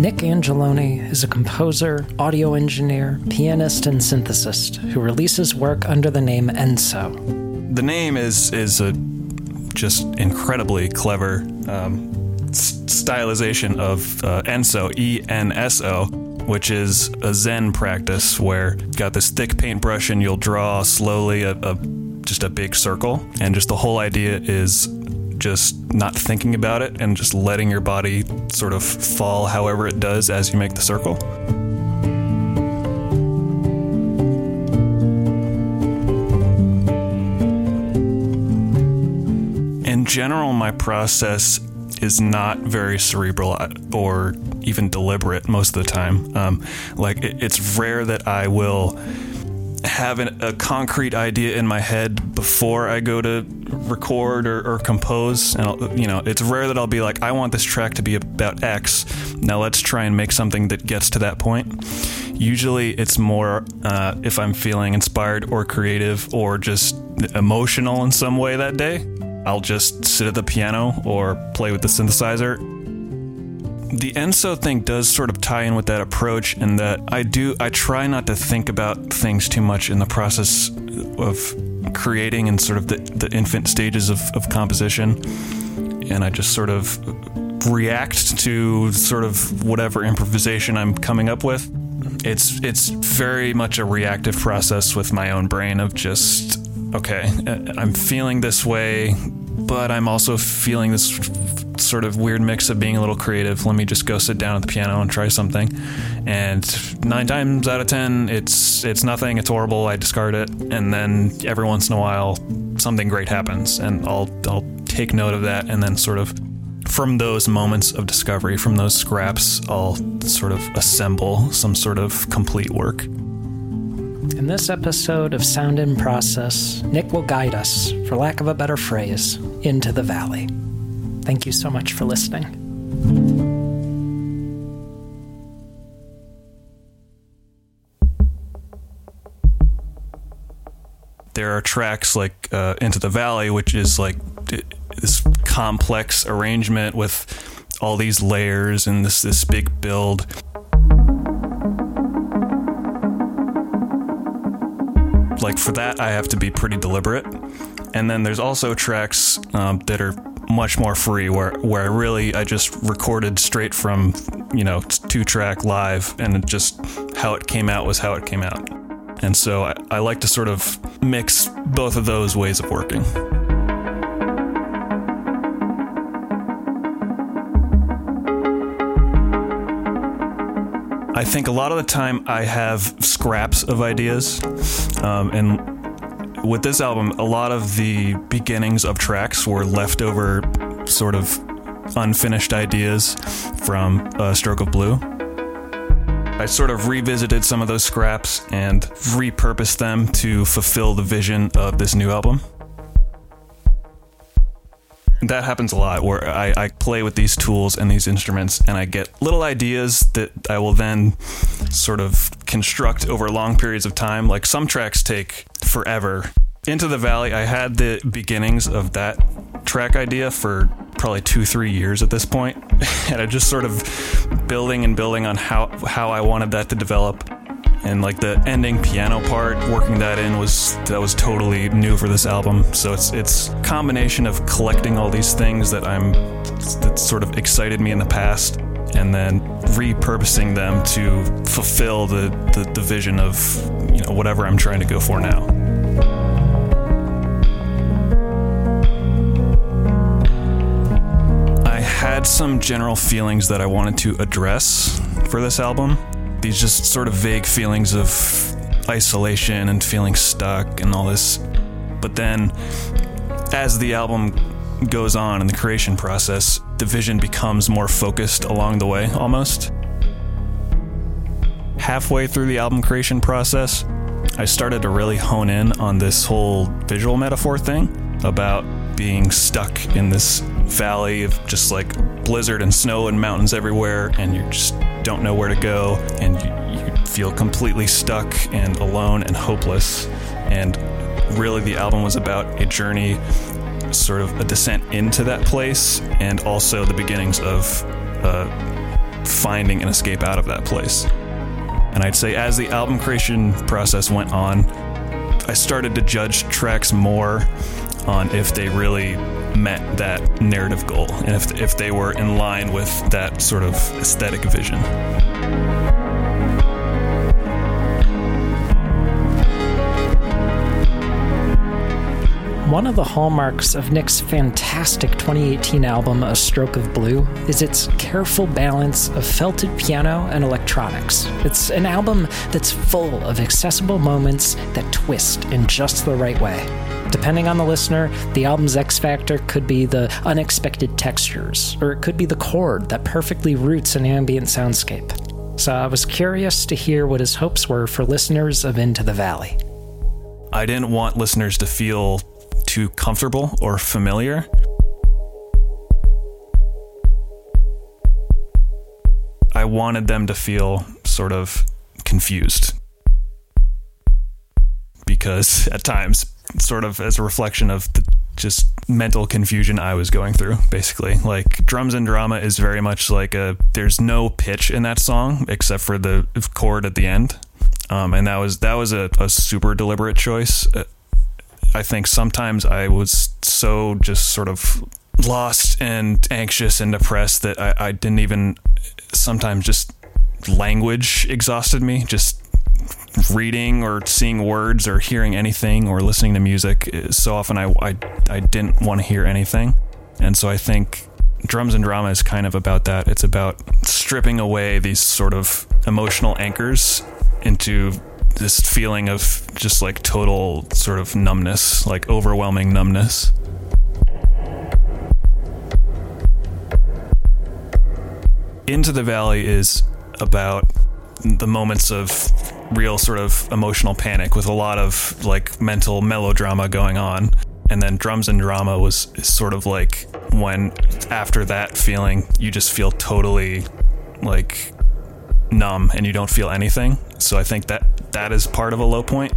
Nick Angeloni is a composer, audio engineer, pianist, and synthesist who releases work under the name Enso. The name is is a just incredibly clever um, stylization of uh, Enso, E N S O, which is a Zen practice where you've got this thick paintbrush and you'll draw slowly a, a just a big circle, and just the whole idea is just not thinking about it and just letting your body sort of fall however it does as you make the circle. In general, my process is not very cerebral or even deliberate most of the time. Um, like, it, it's rare that I will have an, a concrete idea in my head before I go to record or, or compose. And I'll, you know, it's rare that I'll be like, I want this track to be about X. Now let's try and make something that gets to that point. Usually, it's more uh, if I'm feeling inspired or creative or just emotional in some way that day. I'll just sit at the piano or play with the synthesizer the Enso thing does sort of tie in with that approach in that I do I try not to think about things too much in the process of creating and sort of the, the infant stages of, of composition. And I just sort of react to sort of whatever improvisation I'm coming up with. It's it's very much a reactive process with my own brain of just okay, I'm feeling this way, but I'm also feeling this sort of weird mix of being a little creative. Let me just go sit down at the piano and try something. And nine times out of ten, it's it's nothing. It's horrible. I discard it. And then every once in a while, something great happens, and I'll I'll take note of that, and then sort of from those moments of discovery, from those scraps, I'll sort of assemble some sort of complete work. In this episode of Sound and Process, Nick will guide us, for lack of a better phrase, into the valley. Thank you so much for listening. There are tracks like uh, Into the Valley, which is like this complex arrangement with all these layers and this this big build. Like for that, I have to be pretty deliberate. And then there's also tracks um, that are much more free where where I really I just recorded straight from you know two track live and just how it came out was how it came out and so I, I like to sort of mix both of those ways of working. I think a lot of the time I have scraps of ideas, um, and with this album, a lot of the beginnings of tracks were leftover, sort of unfinished ideas from uh, Stroke of Blue. I sort of revisited some of those scraps and repurposed them to fulfill the vision of this new album. That happens a lot where I, I, play with these tools and these instruments and I get little ideas that I will then sort of construct over long periods of time. Like some tracks take forever. Into the Valley, I had the beginnings of that track idea for probably two, three years at this point, and I just sort of building and building on how how I wanted that to develop. And like the ending piano part, working that in was that was totally new for this album. So it's it's combination of collecting all these things that I'm that sort of excited me in the past and then repurposing them to fulfill the, the, the vision of you know whatever I'm trying to go for now. I had some general feelings that I wanted to address for this album. These just sort of vague feelings of isolation and feeling stuck and all this. But then, as the album goes on in the creation process, the vision becomes more focused along the way almost. Halfway through the album creation process, I started to really hone in on this whole visual metaphor thing about being stuck in this valley of just like blizzard and snow and mountains everywhere, and you just don't know where to go, and you, you feel completely stuck and alone and hopeless. And really, the album was about a journey sort of a descent into that place and also the beginnings of uh, finding an escape out of that place. And I'd say as the album creation process went on, I started to judge tracks more on if they really met that narrative goal and if, if they were in line with that sort of aesthetic vision. One of the hallmarks of Nick's fantastic 2018 album, A Stroke of Blue, is its careful balance of felted piano and electronics. It's an album that's full of accessible moments that twist in just the right way. Depending on the listener, the album's X factor could be the unexpected textures, or it could be the chord that perfectly roots an ambient soundscape. So I was curious to hear what his hopes were for listeners of Into the Valley. I didn't want listeners to feel too comfortable or familiar. I wanted them to feel sort of confused. Because at times, sort of as a reflection of the just mental confusion I was going through, basically. Like, Drums and Drama is very much like a there's no pitch in that song except for the chord at the end. Um, and that was that was a, a super deliberate choice. I think sometimes I was so just sort of lost and anxious and depressed that I, I didn't even sometimes just language exhausted me. Just reading or seeing words or hearing anything or listening to music. Eh, so often I, I, I didn't want to hear anything. And so I think drums and drama is kind of about that. It's about stripping away these sort of emotional anchors into this feeling of just like total sort of numbness, like overwhelming numbness. Into the Valley is about the moments of real sort of emotional panic with a lot of like mental melodrama going on. And then drums and drama was sort of like when after that feeling, you just feel totally like numb and you don't feel anything. So I think that that is part of a low point.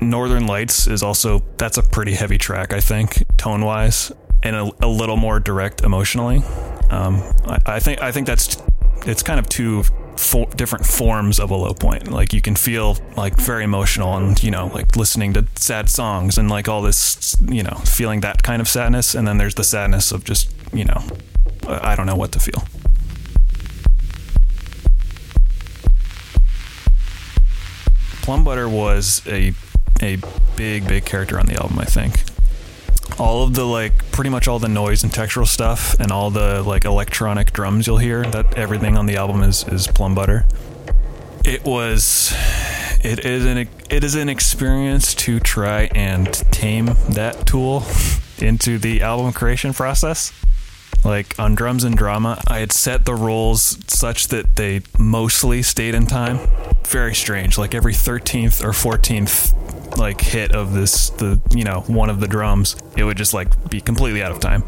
Northern Lights is also that's a pretty heavy track, I think, tone wise, and a, a, little more direct emotionally. Um, I, I, think I think that's it's kind of two for, different forms of a low point. Like you can feel like very emotional and you know like listening to sad songs and like all this you know feeling that kind of sadness, and then there's the sadness of just you know I don't know what to feel. Plumbutter was a a big big character on the album. I think all of the like pretty much all the noise and textural stuff and all the like electronic drums you'll hear that everything on the album is is Plumbutter. It was it is an it is an experience to try and tame that tool into the album creation process. Like on drums and drama, I had set the rolls such that they mostly stayed in time. Very strange. Like every 13th or 14th like hit of this the you know, one of the drums, it would just like be completely out of time.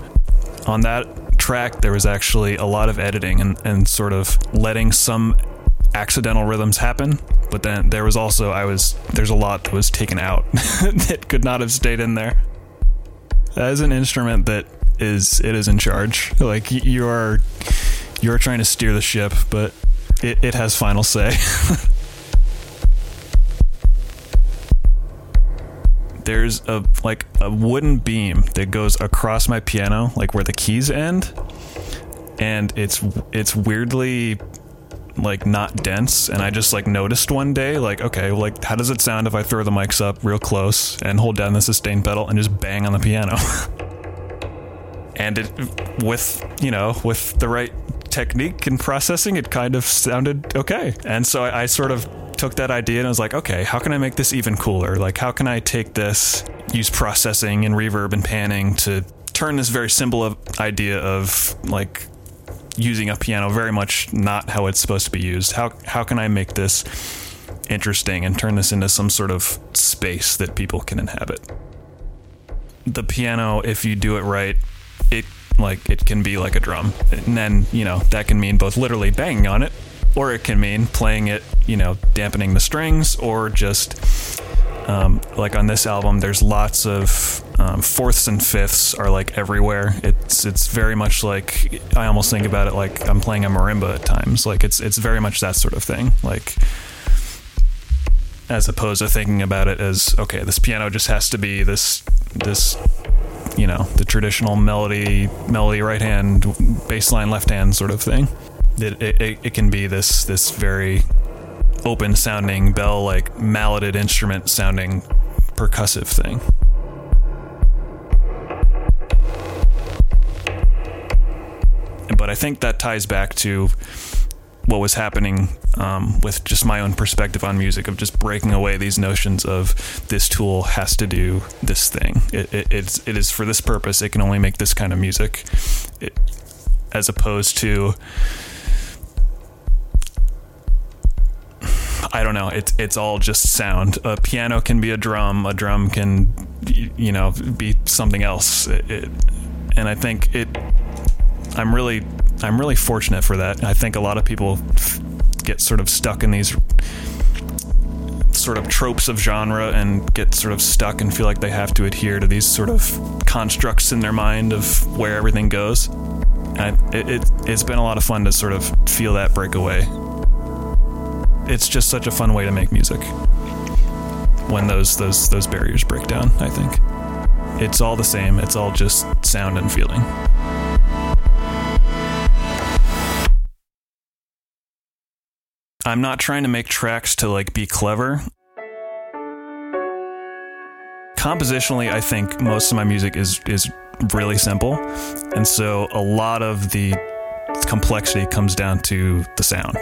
On that track there was actually a lot of editing and, and sort of letting some accidental rhythms happen but then there was also i was there's a lot that was taken out that could not have stayed in there is an instrument that is it is in charge. Like you are you're trying to steer the ship, but it, it has final say. There's a like a wooden beam that goes across my piano, like where the keys end, and it's it's weirdly like not dense and i just like noticed one day like okay like how does it sound if i throw the mics up real close and hold down the sustain pedal and just bang on the piano and it with you know with the right technique and processing it kind of sounded okay. And so I, I, sort of took that idea and I was like okay how can I make this even cooler? Like how can I take this use processing and reverb and panning to turn this very simple idea of like using a piano very much not how it's supposed to be used? How how can I make this interesting and turn this into some sort of space that people can inhabit? The piano if you do it right it like it can be like a drum and then you know that can mean both literally banging on it or it can mean playing it you know dampening the strings or just Um, like on this album, there's lots of um, fourths and fifths are like everywhere. It's it's very much like I almost think about it like I'm playing a marimba at times. Like it's it's very much that sort of thing. Like as opposed to thinking about it as okay, this piano just has to be this this you know the traditional melody melody right hand bass line left hand sort of thing. It, it, it can be this this very open sounding bell like malleted instrument sounding percussive thing. But I think that ties back to what was happening um, with just my own perspective on music of just breaking away these notions of this tool has to do this thing. It, it, it's, it is for this purpose. It can only make this kind of music, it, as opposed to. I don't know. It's it's all just sound. A piano can be a drum. A drum can, you know, be something else. It, and I think it. I'm really I'm really fortunate for that. I think a lot of people get sort of stuck in these sort of tropes of genre and get sort of stuck and feel like they have to adhere to these sort of constructs in their mind of where everything goes. I, it, it, it's been a lot of fun to sort of feel that break away. It's just such a fun way to make music when those those those barriers break down. I think it's all the same. It's all just sound and feeling. I'm not trying to make tracks to like be clever. Compositionally, I think most of my music is is really simple, and so a lot of the complexity comes down to the sound.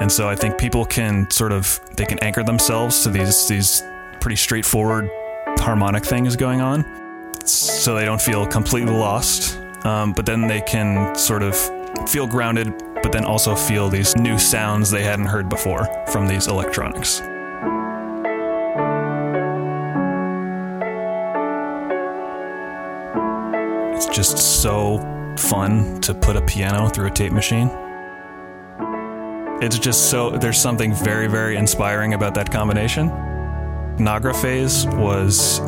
And so I think people can sort of they can anchor themselves to these these pretty straightforward harmonic things going on, so they don't feel completely lost. Um, but then they can sort of feel grounded but then also feel these new sounds they hadn't heard before from these electronics. It's just so fun to put a piano through a tape machine. It's just so, there's something very, very inspiring about that combination. Nagra Phase was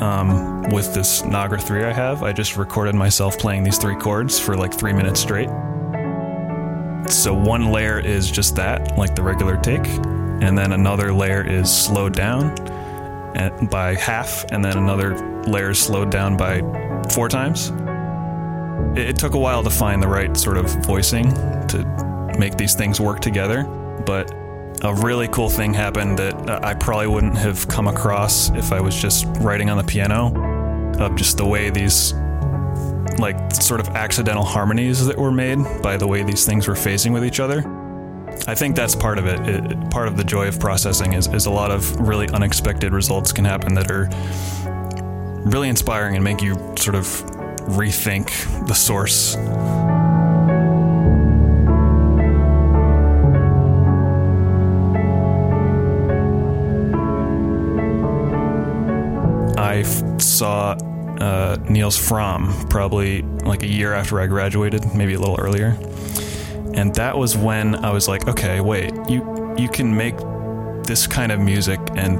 um, with this Nagra 3 I have. I just recorded myself playing these three chords for like three minutes straight. So one layer is just that, like the regular take, and then another layer is slowed down by half, and then another layer is slowed down by four times. It took a while to find the right sort of voicing to make these things work together, but a really cool thing happened that uh, I probably wouldn't have come across if I was just writing on the piano of just the way these like sort of accidental harmonies that were made by the way these things were phasing with each other. I think that's part of it. it. part of the joy of processing is, is a lot of really unexpected results can happen that are really inspiring and make you sort of rethink the source. I saw uh, Nils Frahm probably like a year after I graduated, maybe a little earlier. And that was when I was like, okay, wait, you you can make this kind of music and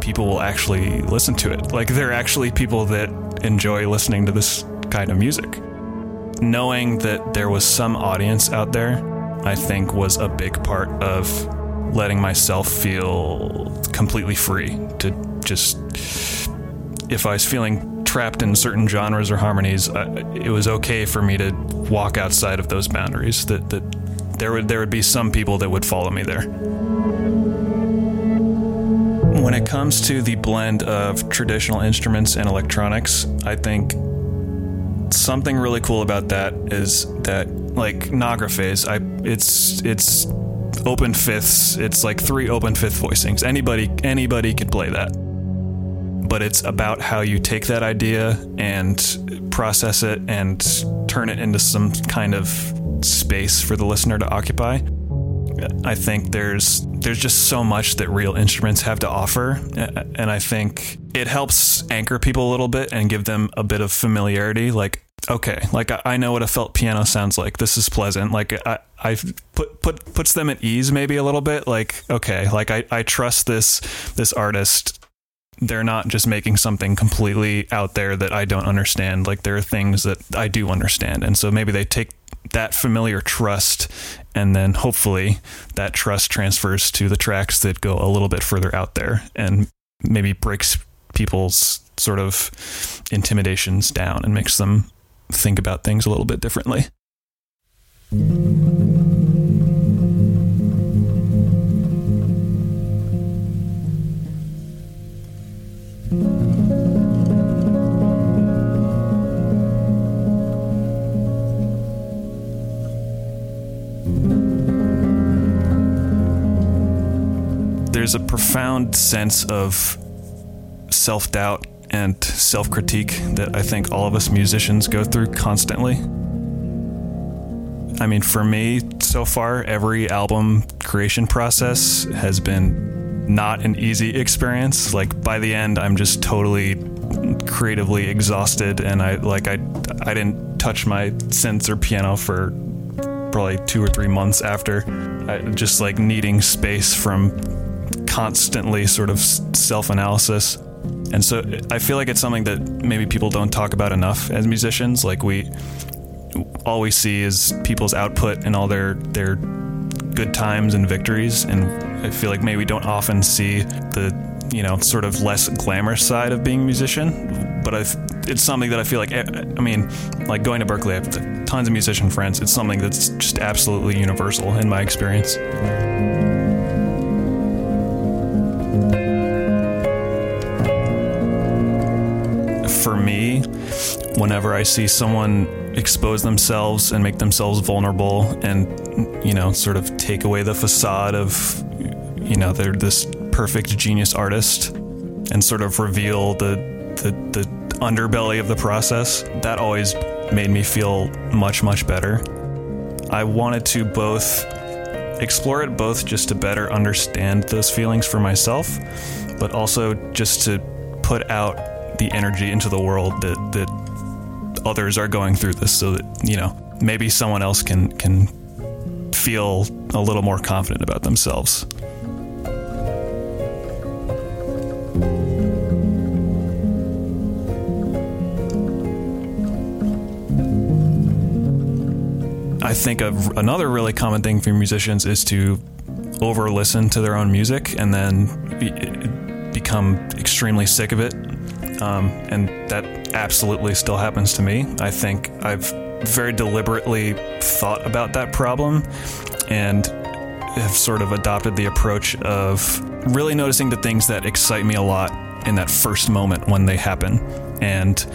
people will actually listen to it. Like there are actually people that enjoy listening to this kind of music. Knowing that there was some audience out there, I think was a big part of letting myself feel completely free to just if I was feeling trapped in certain genres or harmonies, uh, it was okay for me to walk outside of those boundaries. That that there would there would be some people that would follow me there. When it comes to the blend of traditional instruments and electronics, I think something really cool about that is that like Nagra phase, I it's it's open fifths. It's like three open fifth voicings. Anybody anybody could play that but it's about how you take that idea and process it and turn it into some kind of space for the listener to occupy. I think there's there's just so much that real instruments have to offer and I think it helps anchor people a little bit and give them a bit of familiarity like okay like I know what a felt piano sounds like. This is pleasant. Like I I put put puts them at ease maybe a little bit. Like okay like I I trust this this artist they're not just making something completely out there that I don't understand. Like there are things that I do understand. And so maybe they take that familiar trust and then hopefully that trust transfers to the tracks that go a little bit further out there and maybe breaks people's sort of intimidations down and makes them think about things a little bit differently. There's a profound sense of self doubt and self critique that I think all of us musicians go through constantly. I mean, for me, so far, every album creation process has been not an easy experience. Like by the end, I'm just totally creatively exhausted, and I like I I didn't touch my synth or piano for probably two or three months after, I, just like needing space from constantly sort of self analysis. And so I feel like it's something that maybe people don't talk about enough as musicians. Like we all we see is people's output and all their their good times and victories and I feel like maybe we don't often see the you know sort of less glamorous side of being a musician but I've, it's something that I feel like eh, I mean like going to Berklee, I have tons of musician friends it's something that's just absolutely universal in my experience whenever I see someone expose themselves and make themselves vulnerable and you know sort of take away the facade of you know they're this perfect genius artist and sort of reveal the the, the underbelly of the process that always made me feel much much better. I wanted to both explore it both just to better understand those feelings for myself but also just to put out the energy into the world that that others are going through this so that, you know, maybe someone else can can feel a little more confident about themselves. I think of another really common thing for musicians is to over listen to their own music and then be, become extremely sick of it. Um, and that absolutely still happens to me. I think I've very deliberately thought about that problem and have sort of adopted the approach of really noticing the things that excite me a lot in that first moment when they happen and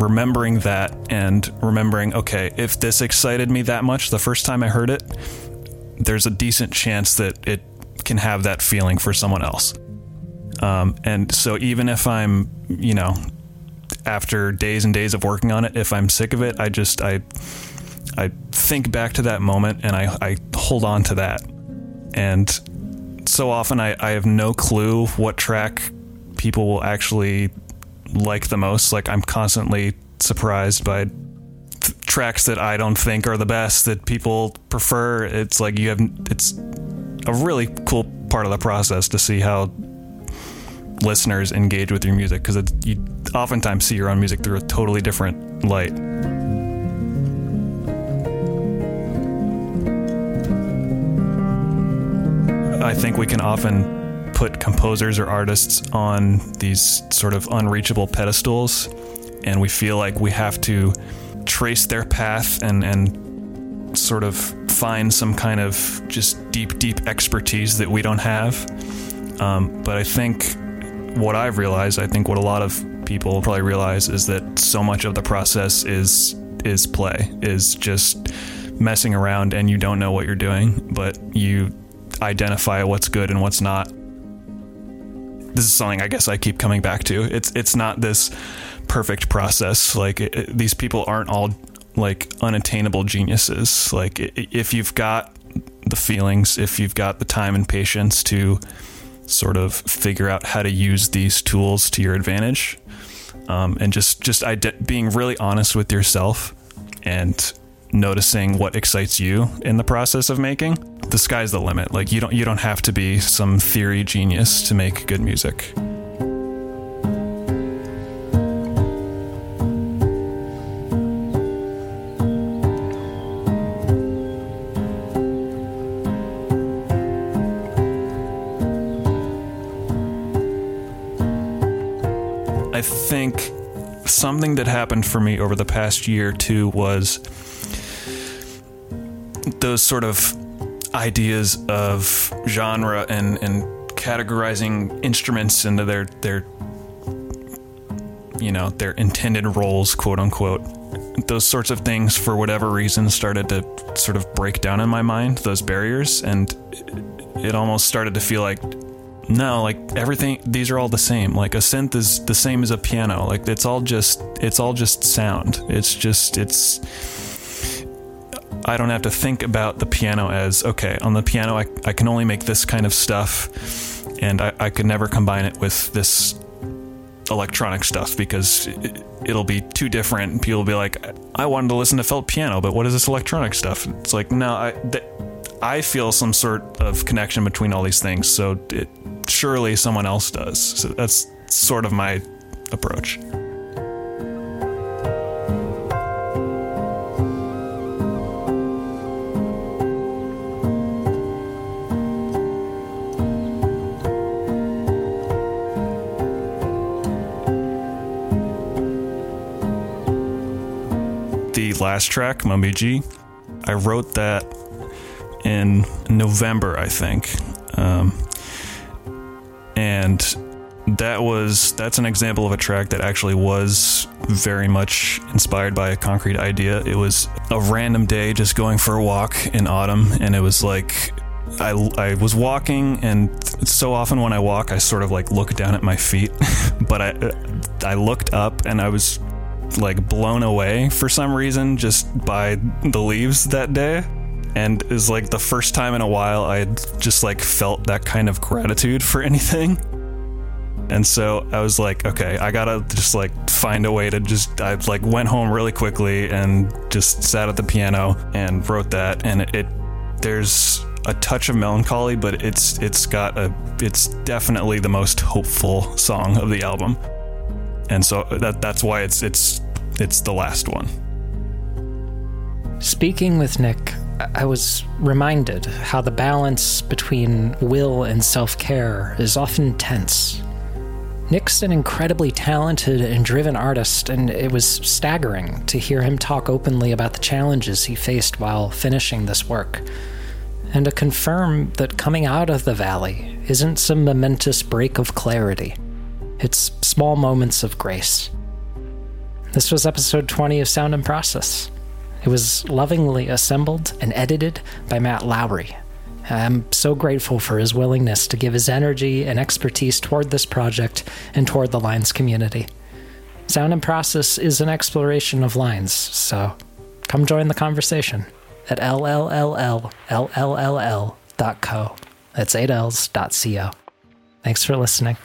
remembering that and remembering okay if this excited me that much the first time i heard it there's a decent chance that it can have that feeling for someone else um, and so even if i'm you know after days and days of working on it, if I'm sick of it, I just I I think back to that moment and I, I hold on to that. And so often I, I have no clue what track people will actually like the most. Like I'm constantly surprised by th- tracks that I don't think are the best that people prefer. It's like you have it's a really cool part of the process to see how listeners engage with your music because you oftentimes see your own music through a totally different light. I think we can often put composers or artists on these sort of unreachable pedestals, and we feel like we have to trace their path and, and sort of find some kind of just deep, deep expertise that we don't have. Um, but I think what I've realized, I think what a lot of people probably realize is that so much of the process is is play, is just messing around and you don't know what you're doing, but you identify what's good and what's not. This is something I guess I keep coming back to. It's it's not this perfect process. Like it, it, these people aren't all like unattainable geniuses. Like if you've got the feelings, if you've got the time and patience to sort of figure out how to use these tools to your advantage, um, and just just ide- being really honest with yourself and noticing what excites you in the process of making. The sky's the limit. Like you don't you don't have to be some theory genius to make good music. Something that happened for me over the past year or two was those sort of ideas of genre and, and categorizing instruments into their their you know their intended roles quote unquote. Those sorts of things for whatever reason started to sort of break down in my mind those barriers and it almost started to feel like no like everything these are all the same like a synth is the same as a piano like it's all just it's all just sound it's just it's I don't have to think about the piano as okay on the piano I, I can only make this kind of stuff and I, I could never combine it with this electronic stuff because it, will be too different. And people will be like, I wanted to listen to felt piano, but what is this electronic stuff? It's like, no, I, th- I feel some sort of connection between all these things, so it, surely someone else does. So that's sort of my approach. The last track, Mummy I wrote that in November, I think. Um, and that was that's an example of a track that actually was very much inspired by a concrete idea. It was a random day just going for a walk in autumn and it was like I, I was walking and so often when I walk I sort of like look down at my feet but I I looked up and I was like blown away for some reason just by the leaves that day and is like the first time in a while I just like felt that kind of gratitude for anything. And so I was like, okay, I gotta just like find a way to just. I like went home really quickly and just sat at the piano and wrote that. And it, it there's a touch of melancholy, but it's it's got a it's definitely the most hopeful song of the album and so that that's why it's it's it's the last one. Speaking with Nick, I was reminded how the balance between will and self care is often tense. Nick's an incredibly talented and driven artist, and it was staggering to hear him talk openly about the challenges he faced while finishing this work, and to confirm that coming out of the valley isn't some momentous break of clarity. It's small moments of grace. This was episode 20 of Sound and Process. It was lovingly assembled and edited by Matt Lowry. I'm so grateful for his willingness to give his energy and expertise toward this project and toward the Lines community. Sound and Process is an exploration of lines, so come join the conversation at llllllll.co. That's 8ls.co. Thanks for listening.